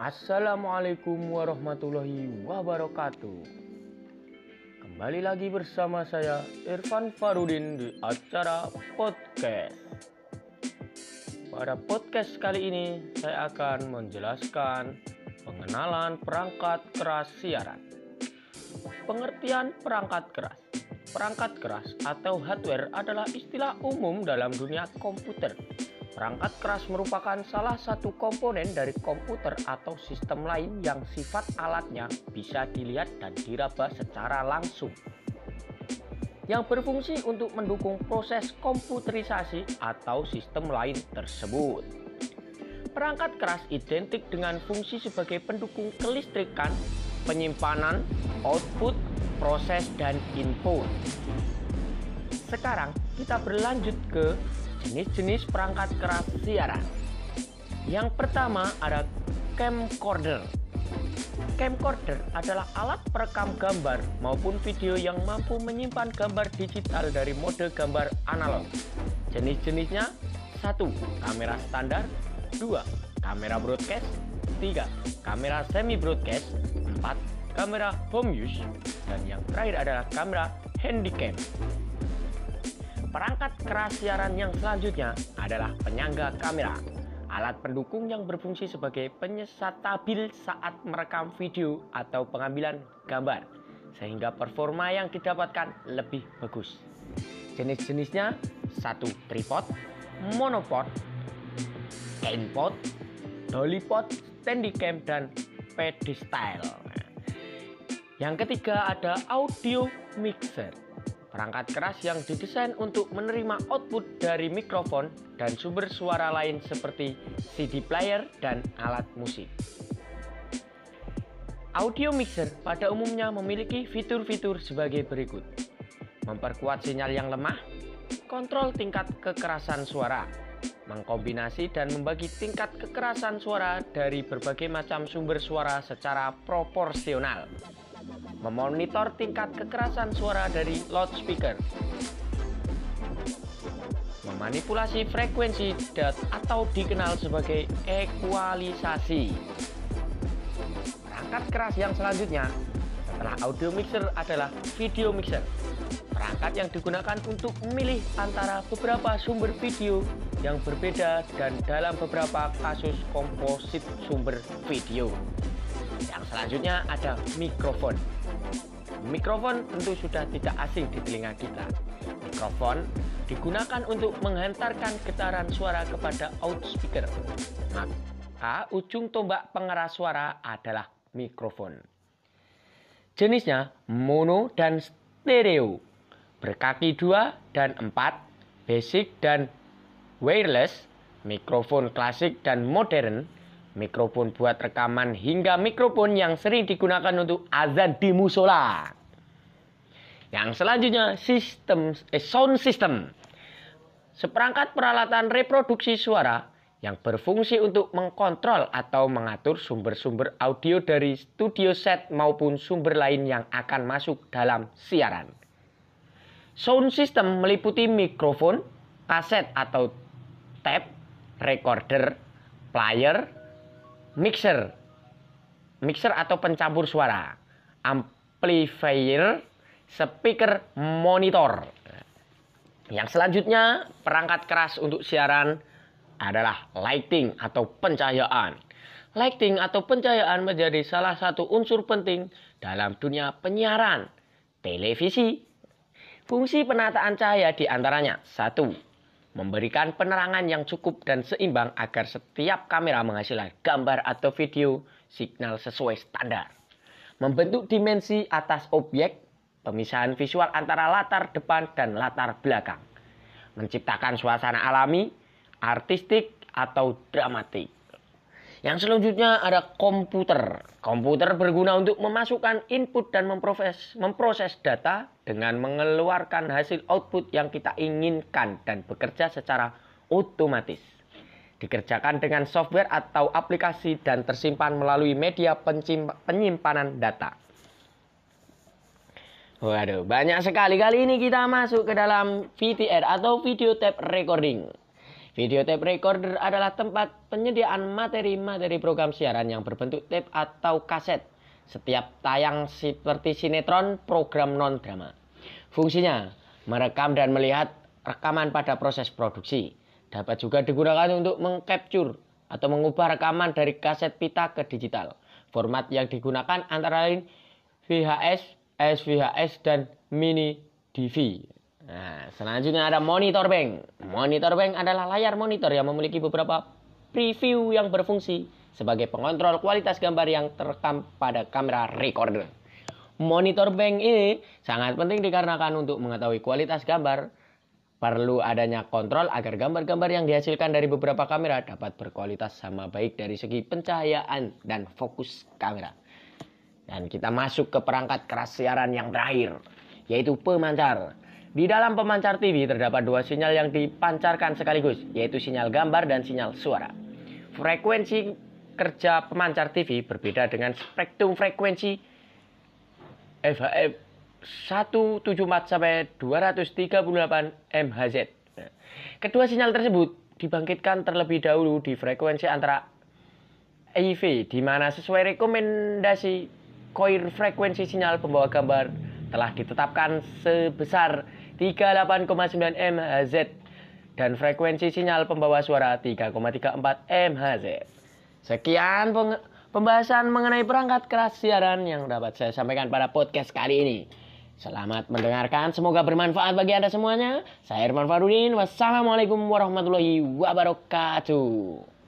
Assalamualaikum warahmatullahi wabarakatuh. Kembali lagi bersama saya Irfan Farudin di acara podcast. Pada podcast kali ini saya akan menjelaskan pengenalan perangkat keras siaran. Pengertian perangkat keras. Perangkat keras atau hardware adalah istilah umum dalam dunia komputer Perangkat keras merupakan salah satu komponen dari komputer atau sistem lain yang sifat alatnya bisa dilihat dan diraba secara langsung. Yang berfungsi untuk mendukung proses komputerisasi atau sistem lain tersebut. Perangkat keras identik dengan fungsi sebagai pendukung kelistrikan, penyimpanan, output, proses, dan input. Sekarang kita berlanjut ke jenis-jenis perangkat keras siaran. Yang pertama ada camcorder. Camcorder adalah alat perekam gambar maupun video yang mampu menyimpan gambar digital dari mode gambar analog. Jenis-jenisnya satu Kamera standar 2. Kamera broadcast 3. Kamera semi broadcast 4. Kamera home use dan yang terakhir adalah kamera handycam. Perangkat keras siaran yang selanjutnya adalah penyangga kamera. Alat pendukung yang berfungsi sebagai penyesat stabil saat merekam video atau pengambilan gambar sehingga performa yang didapatkan lebih bagus. Jenis-jenisnya satu tripod, monopod, handpod, dollypod, standicam dan pedestal. Yang ketiga ada audio mixer. Perangkat keras yang didesain untuk menerima output dari mikrofon dan sumber suara lain seperti CD player dan alat musik. Audio mixer pada umumnya memiliki fitur-fitur sebagai berikut. Memperkuat sinyal yang lemah, kontrol tingkat kekerasan suara, mengkombinasi dan membagi tingkat kekerasan suara dari berbagai macam sumber suara secara proporsional memonitor tingkat kekerasan suara dari loudspeaker, memanipulasi frekuensi dat atau dikenal sebagai ekualisasi. Perangkat keras yang selanjutnya setelah audio mixer adalah video mixer. Perangkat yang digunakan untuk memilih antara beberapa sumber video yang berbeda dan dalam beberapa kasus komposit sumber video. Yang selanjutnya ada mikrofon. Mikrofon tentu sudah tidak asing di telinga kita. Mikrofon digunakan untuk menghantarkan getaran suara kepada outspeaker. Maka ujung tombak pengeras suara adalah mikrofon. Jenisnya mono dan stereo, berkaki dua dan empat, basic dan wireless, mikrofon klasik dan modern, mikrofon buat rekaman hingga mikrofon yang sering digunakan untuk azan di musola. Yang selanjutnya sistem eh, sound system. Seperangkat peralatan reproduksi suara yang berfungsi untuk mengkontrol atau mengatur sumber-sumber audio dari studio set maupun sumber lain yang akan masuk dalam siaran. Sound system meliputi mikrofon, kaset atau tape, recorder, player, mixer, mixer atau pencampur suara, amplifier, speaker, monitor. Yang selanjutnya, perangkat keras untuk siaran adalah lighting atau pencahayaan. Lighting atau pencahayaan menjadi salah satu unsur penting dalam dunia penyiaran, televisi. Fungsi penataan cahaya di antaranya, satu, memberikan penerangan yang cukup dan seimbang agar setiap kamera menghasilkan gambar atau video signal sesuai standar. Membentuk dimensi atas objek, pemisahan visual antara latar depan dan latar belakang. Menciptakan suasana alami, artistik, atau dramatik. Yang selanjutnya ada komputer. Komputer berguna untuk memasukkan input dan memproses, memproses data dengan mengeluarkan hasil output yang kita inginkan dan bekerja secara otomatis. Dikerjakan dengan software atau aplikasi dan tersimpan melalui media penyimpanan data. Waduh, banyak sekali. Kali ini kita masuk ke dalam VTR atau video tape recording. Video tape recorder adalah tempat penyediaan materi-materi program siaran yang berbentuk tape atau kaset. Setiap tayang seperti sinetron, program non-drama. Fungsinya, merekam dan melihat rekaman pada proses produksi. Dapat juga digunakan untuk mengcapture atau mengubah rekaman dari kaset pita ke digital. Format yang digunakan antara lain VHS, SVHS, dan mini DV. Nah, selanjutnya ada monitor bank. Monitor bank adalah layar monitor yang memiliki beberapa preview yang berfungsi sebagai pengontrol kualitas gambar yang terekam pada kamera recorder. Monitor bank ini sangat penting dikarenakan untuk mengetahui kualitas gambar perlu adanya kontrol agar gambar-gambar yang dihasilkan dari beberapa kamera dapat berkualitas sama baik dari segi pencahayaan dan fokus kamera. Dan kita masuk ke perangkat keras siaran yang terakhir, yaitu pemancar. Di dalam pemancar TV terdapat dua sinyal yang dipancarkan sekaligus, yaitu sinyal gambar dan sinyal suara. Frekuensi kerja pemancar TV berbeda dengan spektrum frekuensi FHF 174 sampai 238 MHz. kedua sinyal tersebut dibangkitkan terlebih dahulu di frekuensi antara IV di mana sesuai rekomendasi koir frekuensi sinyal pembawa gambar telah ditetapkan sebesar 38,9 MHz dan frekuensi sinyal pembawa suara 3,34 MHz. Sekian pembahasan mengenai perangkat keras siaran yang dapat saya sampaikan pada podcast kali ini. Selamat mendengarkan, semoga bermanfaat bagi Anda semuanya. Saya Irman Farudin, wassalamualaikum warahmatullahi wabarakatuh.